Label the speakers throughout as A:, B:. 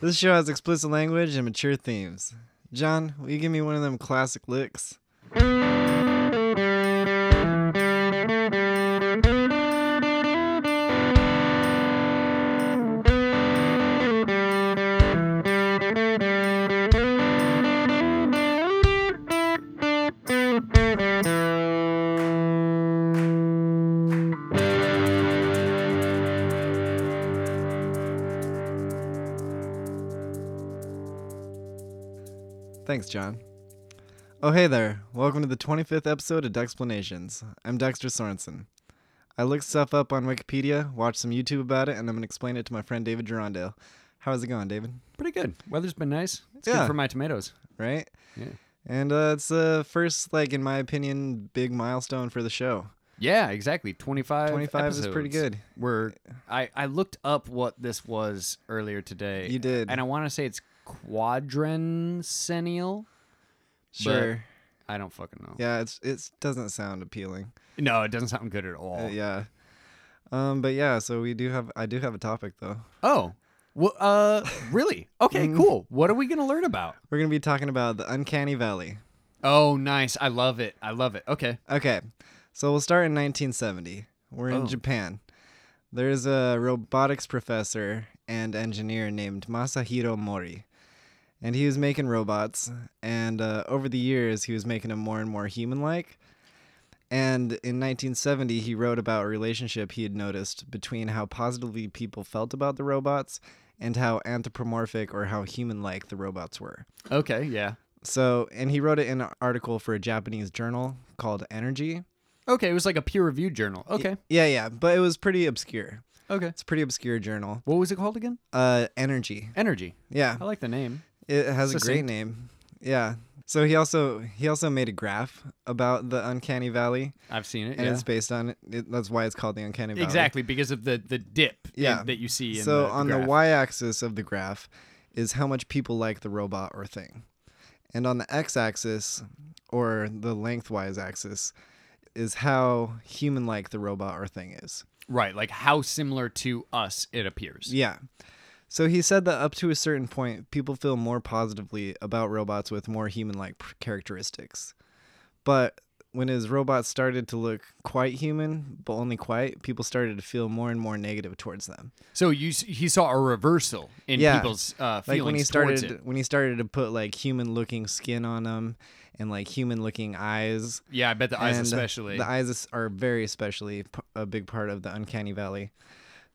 A: This show has explicit language and mature themes. John, will you give me one of them classic licks? Thanks, John. Oh, hey there. Welcome to the 25th episode of Dexplanations. I'm Dexter Sorensen. I looked stuff up on Wikipedia, watched some YouTube about it, and I'm going to explain it to my friend David Gerondale. How's it going, David?
B: Pretty good. Weather's been nice. It's
A: Yeah.
B: good for my tomatoes.
A: Right?
B: Yeah.
A: And uh, it's the first, like, in my opinion, big milestone for the show.
B: Yeah, exactly. 25
A: 25 is pretty good.
B: We're I I looked up what this was earlier today.
A: You did.
B: And I want to say it's quadrennial.
A: Sure.
B: I don't fucking know.
A: Yeah, it's it doesn't sound appealing.
B: No, it doesn't sound good at all.
A: Uh, yeah. Um, but yeah, so we do have I do have a topic though.
B: Oh. Well, uh, really? Okay,
A: Mm.
B: cool. What are we gonna learn about?
A: We're gonna be talking about the uncanny valley.
B: Oh, nice. I love it. I love it. Okay.
A: Okay, so we'll start in 1970. We're in
B: Oh.
A: Japan. There's a robotics professor and engineer named Masahiro Mori, and he was making robots. And uh, over the years, he was making them more and more human-like. And in 1970, he wrote about a relationship he had noticed between how positively people felt about the robots and how anthropomorphic or how human-like the robots were.
B: Okay. Yeah.
A: So, and he wrote it in an article for a Japanese journal called Energy.
B: Okay. It was like a peer-reviewed journal. Okay.
A: Yeah, yeah, but it was pretty obscure.
B: Okay.
A: It's a pretty obscure journal.
B: What was it called again?
A: Uh, Energy.
B: Energy.
A: Yeah,
B: I like the name.
A: It has a great name. Yeah. So he also he also made a graph about the uncanny valley,
B: I've seen it.
A: and
B: yeah.
A: it's based on it. it. That's why it's called the uncanny valley.
B: Exactly because of the the dip in-
A: Yeah.
B: that you see. In
A: So
B: the,
A: on
B: graph.
A: the y-axis of the graph is how much people like the robot or thing, and on the x-axis or the lengthwise axis is how human-like the robot or thing is.
B: right, like how similar to us it appears.
A: Yeah. So he said that up to a certain point, people feel more positively about robots with more human like characteristics. But when his robots started to look quite human, but only quite, people started to feel more and more negative towards them.
B: So you he saw a reversal in
A: Yeah.
B: people's uh, feelings
A: Like when he
B: towards
A: started
B: it.
A: when he started to put like human looking skin on them and like human looking eyes.
B: Yeah, I bet the eyes especially.
A: The eyes are very especially a big part of the uncanny valley.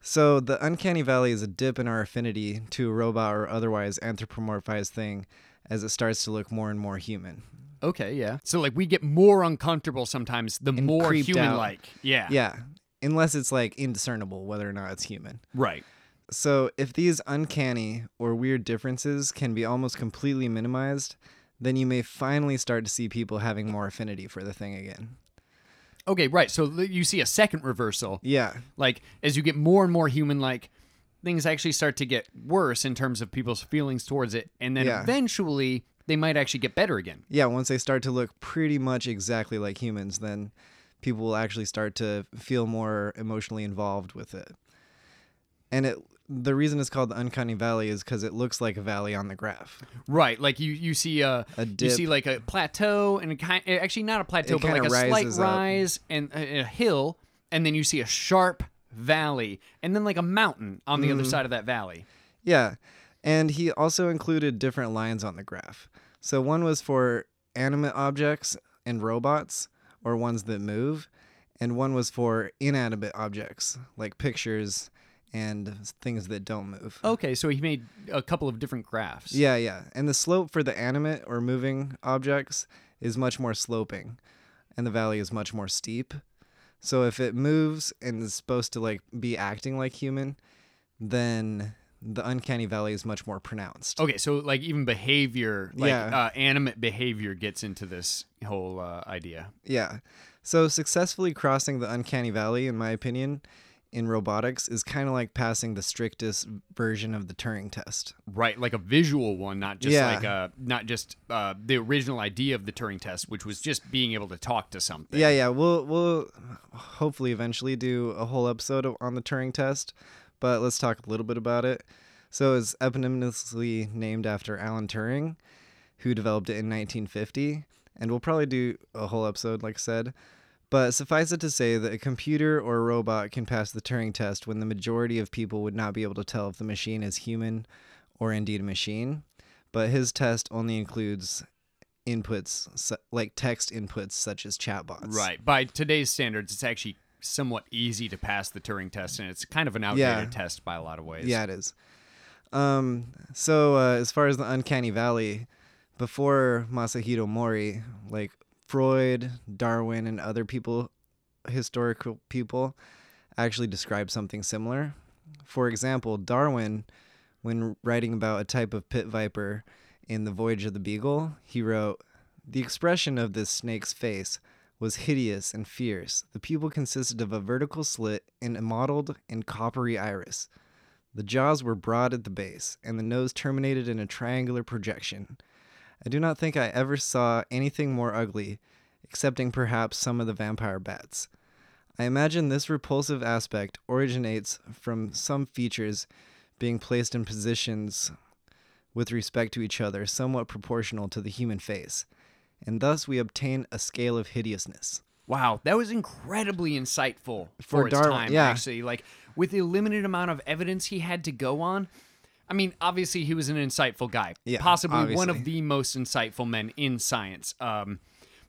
A: So the uncanny valley is a dip in our affinity to a robot or otherwise anthropomorphized thing as it starts to look more and more human.
B: okay, yeah. So like we get more uncomfortable sometimes the more human like. Yeah.
A: Yeah, unless it's like indiscernible whether or not it's human.
B: Right.
A: So if these uncanny or weird differences can be almost completely minimized, then you may finally start to see people having more affinity for the thing again.
B: Okay, right. So you see a second reversal.
A: Yeah.
B: Like as you get more and more human like things actually start to get worse in terms of people's feelings towards it and then
A: Yeah.
B: eventually they might actually get better again.
A: yeah, once they start to look pretty much exactly like humans, then people will actually start to feel more emotionally involved with it. And it the reason it's called the uncanny valley is because it looks like a valley on the graph.
B: Right, like you you see a,
A: A
B: you see like a plateau and a kind eh, actually not a plateau
A: It
B: but like a slight
A: up.
B: rise and uh, a, a hill and then you see a sharp valley and then like a mountain on the other
A: Mm-hmm.
B: side of that valley.
A: Yeah. And he also included different lines on the graph. So one was for animate objects and robots, or ones that move, and one was for inanimate objects, like pictures and things that don't move.
B: Okay, so he made a couple of different graphs.
A: Yeah, yeah. And the slope for the animate or moving objects is much more sloping, and the valley is much more steep. So if it moves and is supposed to like be acting like human, then the uncanny valley is much more pronounced.
B: Okay, so like even behavior, like
A: Yeah.
B: uh, animate behavior gets into this whole uh, idea.
A: Yeah. So successfully crossing the uncanny valley, in my opinion, in robotics is kind of like passing the strictest version of the Turing test.
B: Right, like a visual one, not just
A: Yeah.
B: like a not just uh, the original idea of the Turing test, which was just being able to talk to something.
A: Yeah, yeah. We'll we'll hopefully eventually do a whole episode on the Turing test, but let's talk a little bit about it. So it's eponymously named after Alan Turing, who developed it in 1950. And we'll probably do a whole episode, like I said. But suffice it to say that a computer or a robot can pass the Turing test when the majority of people would not be able to tell if the machine is human or indeed a machine. But his test only includes inputs su- like text inputs such as chatbots.
B: Right. By today's standards, it's actually somewhat easy to pass the Turing test, and it's kind of an outdated
A: Yeah.
B: test by a lot of ways.
A: Yeah, it is. Um, so uh, as far as the uncanny valley, before Masahiro Mori, like Freud, Darwin, and other people, historical people, actually describe something similar. For example, Darwin, when writing about a type of pit viper in The Voyage of the Beagle, he wrote, The expression of this snake's face was hideous and fierce. The pupil consisted of a vertical slit and a mottled and coppery iris. The jaws were broad at the base, and the nose terminated in a triangular projection. I do not think I ever saw anything more ugly, excepting perhaps some of the vampire bats. I imagine this repulsive aspect originates from some features being placed in positions with respect to each other somewhat proportional to the human face, and thus we obtain a scale of hideousness.
B: Wow, that was incredibly insightful for,
A: For
B: its
A: Darwin,
B: time.
A: yeah.
B: Actually, like with the limited amount of evidence he had to go on. I mean, obviously he was an insightful guy,
A: Yeah,
B: possibly one of the most insightful men in science. Um,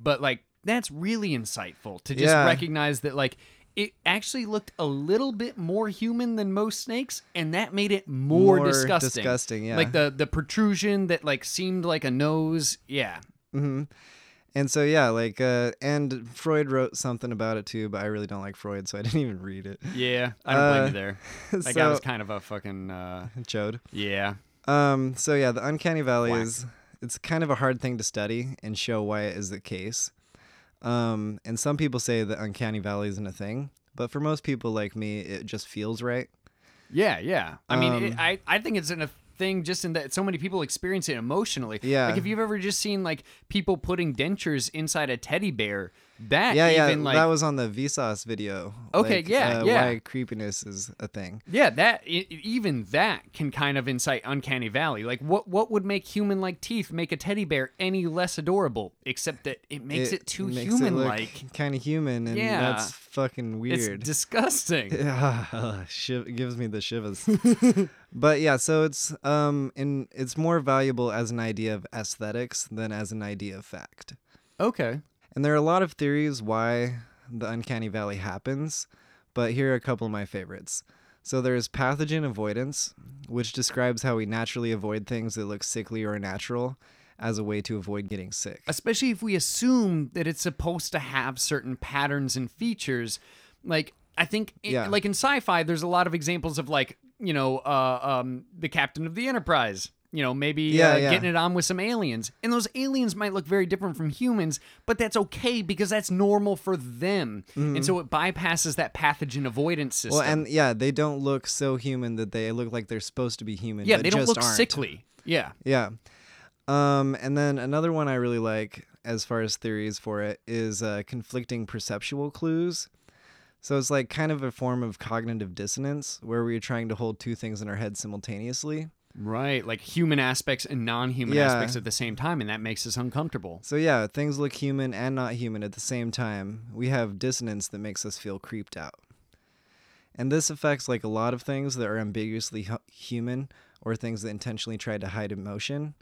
B: but like that's really insightful to just
A: Yeah.
B: recognize that like it actually looked a little bit more human than most snakes, and that made it more,
A: More
B: disgusting.
A: disgusting, yeah.
B: Like the the protrusion that like seemed like a nose. Yeah.
A: hmm And so yeah, like uh and Freud wrote something about it too, but I really don't like Freud, so I didn't even read it.
B: Yeah, I don't blame
A: Uh,
B: you there. That guy
A: so
B: was kind of a fucking uh,
A: Chode.
B: yeah.
A: Um so yeah, the uncanny valley
B: Whack.
A: is it's kind of a hard thing to study and show why it is the case. Um and some people say that uncanny valley isn't a thing, but for most people like me, it just feels right.
B: Yeah, yeah. I mean, it,
A: Um,
B: I I think it's in a thing just in that so many people experience it emotionally.
A: Yeah.
B: Like if you've ever just seen like people putting dentures inside a teddy bear, that
A: Yeah, yeah,
B: like
A: that was on the Vsauce video.
B: Okay,
A: like,
B: yeah,
A: uh,
B: yeah.
A: Why creepiness is a thing.
B: yeah, that i even that can kind of incite uncanny valley. Like what what would make human like teeth make a teddy bear any less adorable except that it makes it, too
A: makes
B: human
A: look
B: like.
A: kind of human, and
B: Yeah.
A: that's fucking weird.
B: It's disgusting.
A: Yeah, shiv- it gives me the shivers. but yeah, so it's um in it's more valuable as an idea of aesthetics than as an idea of fact.
B: Okay.
A: And there are a lot of theories why the uncanny valley happens, but here are a couple of my favorites. So there's pathogen avoidance, which describes how we naturally avoid things that look sickly or unnatural as a way to avoid getting sick.
B: especially if we assume that it's supposed to have certain patterns and features like i think i-
A: Yeah.
B: like in sci-fi there's a lot of examples of like you know uh, um, the captain of the enterprise you know maybe
A: Yeah,
B: uh,
A: yeah.
B: getting it on with some aliens and those aliens might look very different from humans but that's okay because that's normal for them and so it bypasses that pathogen avoidance system
A: Mm-hmm. Well, and yeah, they don't look so human that they look like they're supposed to be human.
B: yeah they don't
A: just
B: look
A: aren't.
B: sickly yeah
A: Yeah. Um, and then another one I really like as far as theories for it is uh, conflicting perceptual clues. So it's like kind of a form of cognitive dissonance where we're trying to hold two things in our head simultaneously.
B: Right like human aspects and non-human
A: Yeah.
B: aspects at the same time and that makes us uncomfortable
A: So yeah, things look human and not human at the same time. We have dissonance that makes us feel creeped out. And this affects like a lot of things that are ambiguously hu- human or things that intentionally try to hide emotion,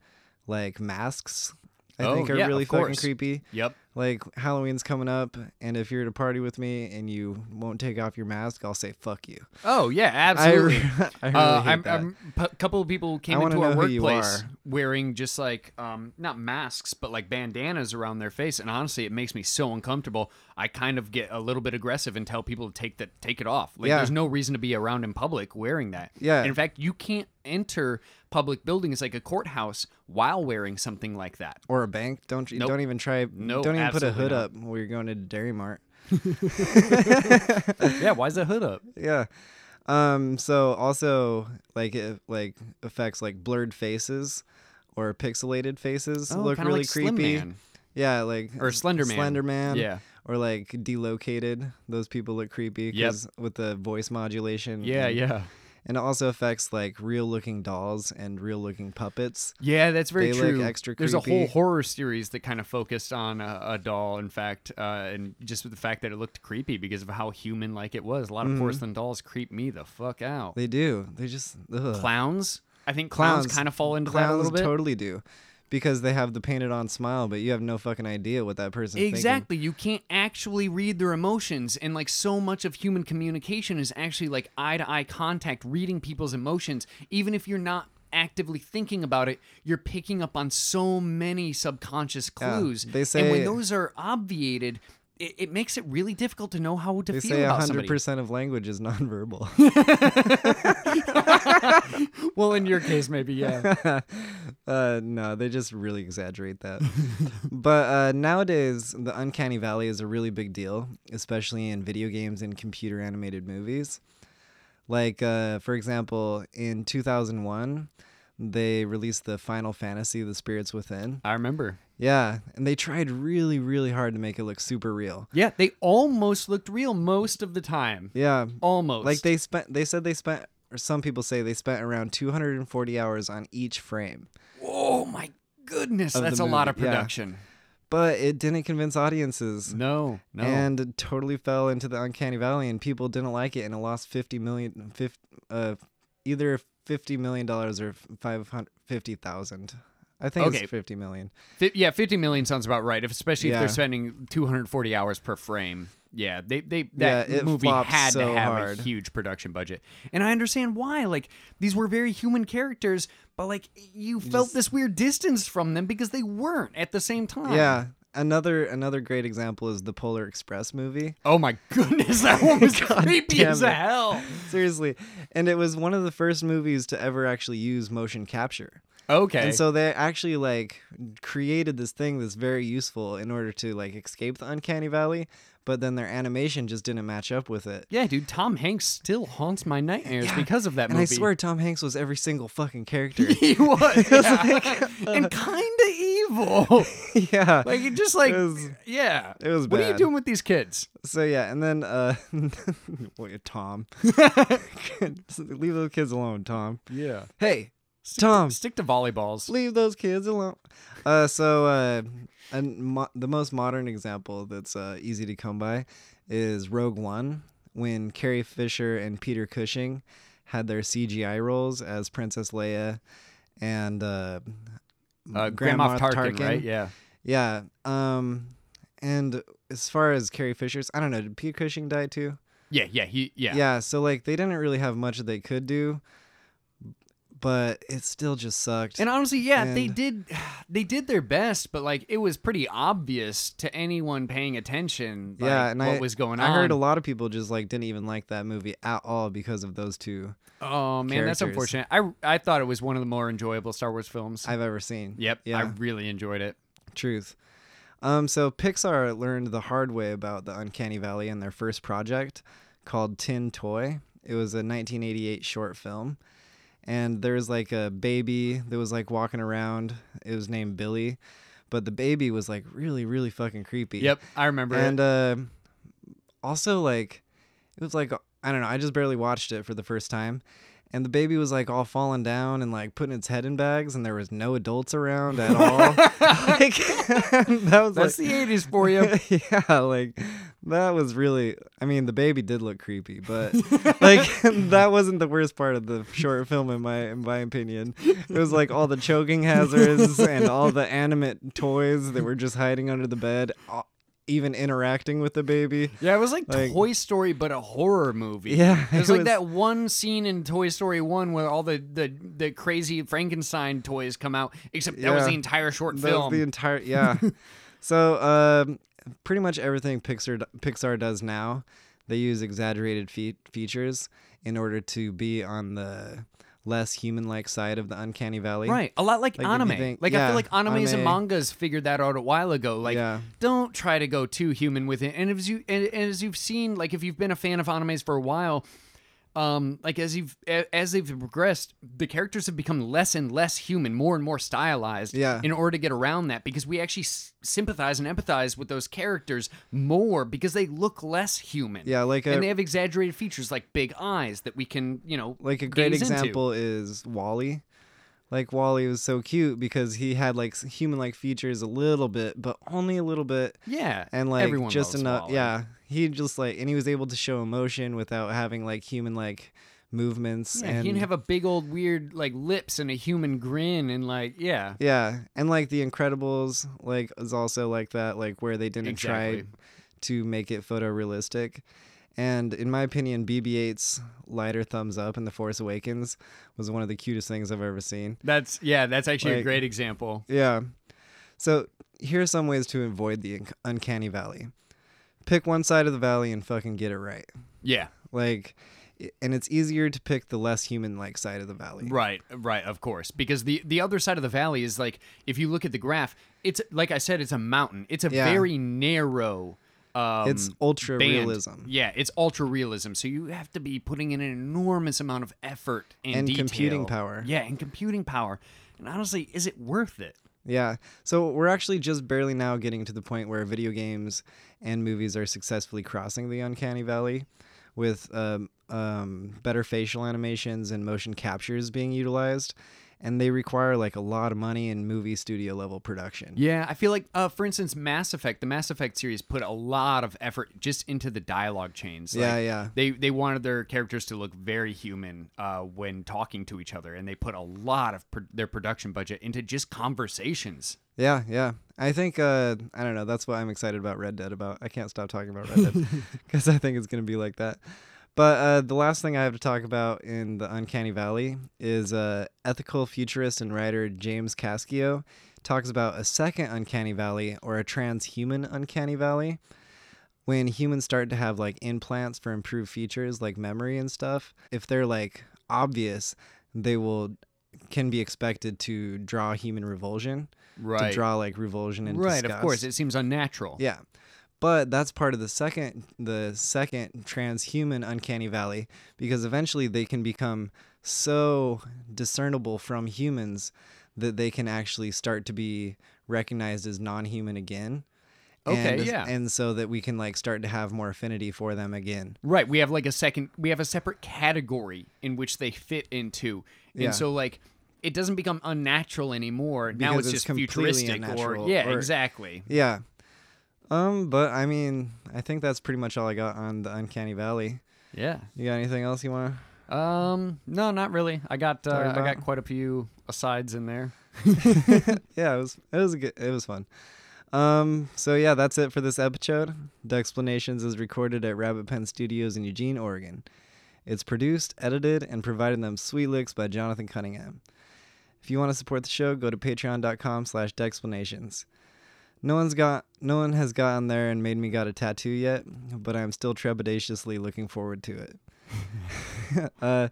A: like masks. I
B: Oh,
A: think are
B: yeah,
A: really fucking creepy.
B: yep
A: Like Halloween's coming up, and if you're at a party with me and you won't take off your mask, I'll say fuck you.
B: Oh yeah,
A: I,
B: absolutely.
A: re- I really
B: uh,
A: hate
B: I'm,
A: that.
B: I'm, a couple of people came
A: I
B: into our
A: know who you
B: workplace wearing just like um, not masks, but like bandanas around their face, and honestly, it makes me so uncomfortable. I kind of get a little bit aggressive and tell people to take that, take it off. Like,
A: Yeah.
B: there's no reason to be around in public wearing that.
A: Yeah.
B: in fact, you can't enter public buildings like a courthouse while wearing something like that.
A: or a bank. Don't you
B: Nope.
A: don't even try.
B: Nope,
A: don't even put a hood
B: not.
A: up while you're going to Dairy Mart.
B: yeah, why is the hood up?
A: yeah. Um. So also like it like affects like blurred faces or pixelated faces look
B: kinda
A: really
B: like Slim
A: creepy.
B: Man.
A: Yeah, like
B: Or Slender Man.
A: Slender Man.
B: Yeah.
A: Or like delocated. Those people look creepy
B: Yep.
A: with the voice modulation.
B: Yeah,
A: and,
B: yeah.
A: And it also affects like real looking dolls and real looking puppets.
B: Yeah, that's very
A: They look
B: true.
A: extra
B: There's a whole horror series that kind of focused on a, a doll, in fact, uh, and just with the fact that it looked creepy because of how human like it was. A lot of
A: Mm-hmm.
B: porcelain dolls creep me the fuck out.
A: They do. They just ugh.
B: Clowns, I think clowns,
A: Clowns-
B: kind of fall into that a
A: Clowns
B: little bit.
A: totally do, because they have the painted on smile, but you have no fucking idea what that person's thinking.
B: Exactly. You can't actually read their emotions. And like so much of human communication is actually like eye to eye contact, reading people's emotions. Even if you're not actively thinking about it, you're picking up on so many subconscious
A: Yeah,
B: clues.
A: they
B: and when those are obviated, it, it makes it really difficult to know how to
A: They
B: feel
A: say
B: about
A: hundred
B: somebody.
A: percent of language is nonverbal.
B: Well, in your case, maybe, yeah.
A: uh, no, they just really exaggerate that. but uh, nowadays, the uncanny valley is a really big deal, especially in video games and computer animated movies. Like, uh, for example, in 2001, they released the Final Fantasy: The Spirits Within.
B: I remember.
A: Yeah, and they tried really, really hard to make it look super real.
B: Yeah, they almost looked real most of the time.
A: Yeah,
B: Almost.
A: like they spent. They said they spent, or some people say they spent around 240 hours on each frame.
B: Oh my goodness, that's a lot of
A: movie, yeah.
B: production.
A: But it didn't convince audiences.
B: No, no.
A: and it totally fell into the uncanny valley and people didn't like it and it lost 50 million fif- uh either 50 million dollars or 550,000 I think
B: Okay.
A: it's 50 million.
B: Fi- yeah, 50 million sounds about right. If, especially if they're spending 240 hours per frame. Yeah, they they that
A: it
B: movie had
A: so
B: to have
A: hard.
B: a huge production budget. And I understand why. Like these were very human characters, but like you felt
A: just-
B: this weird distance from them because they weren't at the same time.
A: Yeah. Another another great example is the Polar Express movie.
B: Oh my goodness, that one was creepy as hell.
A: Seriously. And it was one of the first movies to ever actually use motion capture.
B: Okay.
A: And so they actually like created this thing that's very useful in order to like escape the uncanny valley, but then their animation just didn't match up with it.
B: yeah, dude, Tom Hanks still haunts my nightmares
A: Yeah,
B: because of that
A: And
B: movie.
A: I swear Tom Hanks was every single fucking character.
B: he was, yeah. and kind of evil.
A: yeah.
B: Like it just like
A: It was-
B: yeah.
A: it was
B: What are you doing with these kids?
A: So yeah, and then uh Tom. leave those kids alone, Tom.
B: Yeah.
A: Hey,
B: Stick
A: Tom.
B: To, stick to volleyballs.
A: leave those kids alone. Uh so uh and mo- the most modern example that's uh, easy to come by is Rogue One when Carrie Fisher and Peter Cushing had their CGI roles as Princess Leia and uh,
B: Uh,
A: Grand
B: Grand
A: Moff
B: Moff Tarkin, right? Yeah.
A: Yeah. Um, and as far as Carrie Fisher's, I don't know. Did Peter Cushing die too?
B: Yeah, yeah, he yeah.
A: Yeah. So like they didn't really have much that they could do, but it still just sucked.
B: And honestly, yeah, they did they did their best, but like it was pretty obvious to anyone paying attention like,
A: yeah, and
B: what
A: I
B: was going on.
A: I heard a lot of people just like didn't even like that movie at all because of those two
B: oh man, that's unfortunate. I I thought it was one of the more enjoyable Star Wars films.
A: I've ever seen.
B: yep,
A: Yeah.
B: I really enjoyed it.
A: Truth. Um, so Pixar learned the hard way about the Uncanny Valley in their first project called Tin Toy. It was a 1988 short film, and there was like a baby that was like walking around. It was named Billy, but the baby was like really, really fucking creepy.
B: Yep, I remember
A: And
B: it.
A: uh, also like, it was like I don't know. I just barely watched it for the first time. And the baby was like all falling down and like putting its head in bags, and there was no adults around at all. like that was
B: That's
A: like,
B: the '80s for you.
A: yeah, like that was really. I mean, the baby did look creepy, but like that wasn't the worst part of the short film, in my in my opinion. It was like all the choking hazards and all the animate toys that were just hiding under the bed, even interacting with the baby.
B: Yeah, it was like,
A: Like-
B: Toy Story, but a horror movie.
A: Yeah,
B: it was
A: it
B: like
A: was-
B: that one scene in Toy Story One where all the the, the crazy Frankenstein toys come out. Except that was the entire short film.
A: was the entire yeah. so um, pretty much everything Pixar Pixar does now, they use exaggerated fe- features in order to be on the less human-like side of the uncanny valley.
B: Right, a lot like,
A: Like,
B: anime.
A: think-
B: like I feel like animes and mangas figured that out a while ago. Like,
A: Yeah.
B: don't try to go too human with it. And as you and, and as you've seen, like if you've been a fan of animes for a while, um, like as you've as they've progressed, the characters have become less and less human, more and more stylized.
A: Yeah.
B: In order to get around that, because we actually s- sympathize and empathize with those characters more because they look less human.
A: Yeah, like a
B: and they have exaggerated features like big eyes that we can, you know,
A: like a great
B: gaze into.
A: example is WALL-E. Like WALL-E was so cute because he had like human like features a little bit, but only a little bit.
B: Yeah,
A: and like
B: everyone
A: just enough
B: WALL-E.
A: yeah he just like and he was able to show emotion without having like human like movements
B: Yeah,
A: and
B: he didn't have a big old weird like lips and a human grin and like yeah.
A: yeah and like the incredibles like is also like that like where they didn't
B: Exactly.
A: try to make it photorealistic and in my opinion bb8's lighter thumbs up in the force awakens was one of the cutest things i've ever seen
B: That's yeah, that's actually a great example.
A: Yeah. So here are some ways to avoid the uncanny valley. Pick one side of the valley and fucking get it right.
B: Yeah.
A: Like, and it's easier to pick the less human like side of the valley.
B: Right, right, of course. Because the the other side of the valley is like if you look at the graph, it's like I said, it's a mountain. It's a
A: Yeah.
B: very narrow. Um,
A: It's ultra
B: band.
A: realism
B: Yeah, it's ultra realism. So you have to be putting in an enormous amount of effort and,
A: And computing power.
B: Yeah, and computing power. And honestly, is it worth it?
A: Yeah. So we're actually just barely now getting to the point where video games and movies are successfully crossing the uncanny valley with um, um, better facial animations and motion captures being utilized. And they require like a lot of money and movie studio level production.
B: Yeah, I feel like, uh, for instance, Mass Effect, the Mass Effect series put a lot of effort just into the dialogue chains.
A: Yeah,
B: Like,
A: yeah.
B: They they wanted their characters to look very human uh, when talking to each other, and they put a lot of pr- their production budget into just conversations.
A: Yeah, yeah. I think uh, I don't know. That's what I'm excited about Red Dead about. I can't stop talking about Red Dead because I think it's gonna be like that. But uh, the last thing I have to talk about in the Uncanny Valley is uh, ethical futurist and writer James Cascio talks about a second Uncanny Valley or a transhuman Uncanny Valley when humans start to have like implants for improved features like memory and stuff. If they're like obvious, they will can be expected to draw human revulsion right? to draw like revulsion and
B: right, of course. It seems unnatural.
A: yeah, but that's part of the second the second transhuman uncanny valley because eventually they can become so discernible from humans that they can actually start to be recognized as non-human again.
B: Okay,
A: and,
B: yeah.
A: and so that we can like start to have more affinity for them again.
B: Right. We have like a second, we have a separate category in which they fit into. And
A: Yeah.
B: so, like, it doesn't become unnatural anymore. now it's,
A: it's
B: just
A: completely
B: futuristic or, yeah,
A: or-
B: exactly.
A: Yeah. Um, but I mean, I think that's pretty much all I got on the uncanny valley.
B: Yeah.
A: You got anything else you want to
B: Um, no, not really. I got uh, I got quite a few asides in there.
A: yeah, it was it was good. It was fun. Um, so yeah, that's it for this episode. Dexplanations is recorded at Rabbit Pen Studios in Eugene, Oregon. It's produced, edited, and provided them sweet licks by Jonathan Cunningham. If you want to support the show, go to patreon.com slash dexplanations. No one's got no one has gotten there and made me got a tattoo yet, but I'm still trepidatiously looking forward to it. uh,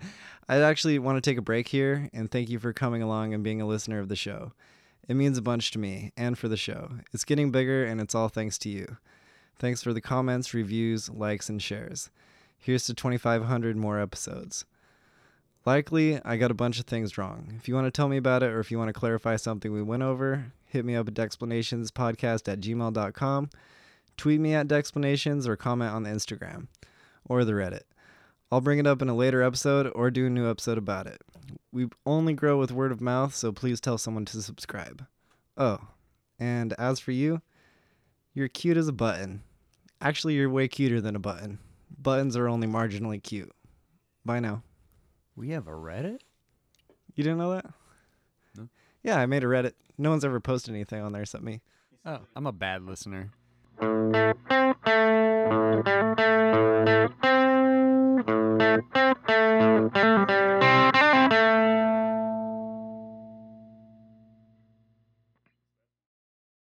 A: I actually want to take a break here and thank you for coming along and being a listener of the show. It means a bunch to me and for the show. It's getting bigger and it's all thanks to you. Thanks for the comments, reviews, likes, and shares. Here's to 2,500 more episodes. Likely, I got a bunch of things wrong. If you want to tell me about it or if you want to clarify something we went over, hit me up at dexplanationspodcast at gmail.com, tweet me at dexplanations, or comment on the Instagram or the Reddit. I'll bring it up in a later episode or do a new episode about it. We only grow with word of mouth, so please tell someone to subscribe. Oh, and as for you, you're cute as a button. Actually, you're way cuter than a button. Buttons are only marginally cute. Bye now.
B: We have a Reddit.
A: You didn't know that? Yeah, I made a Reddit. No one's ever posted anything on there except me.
B: Oh, I'm a bad listener.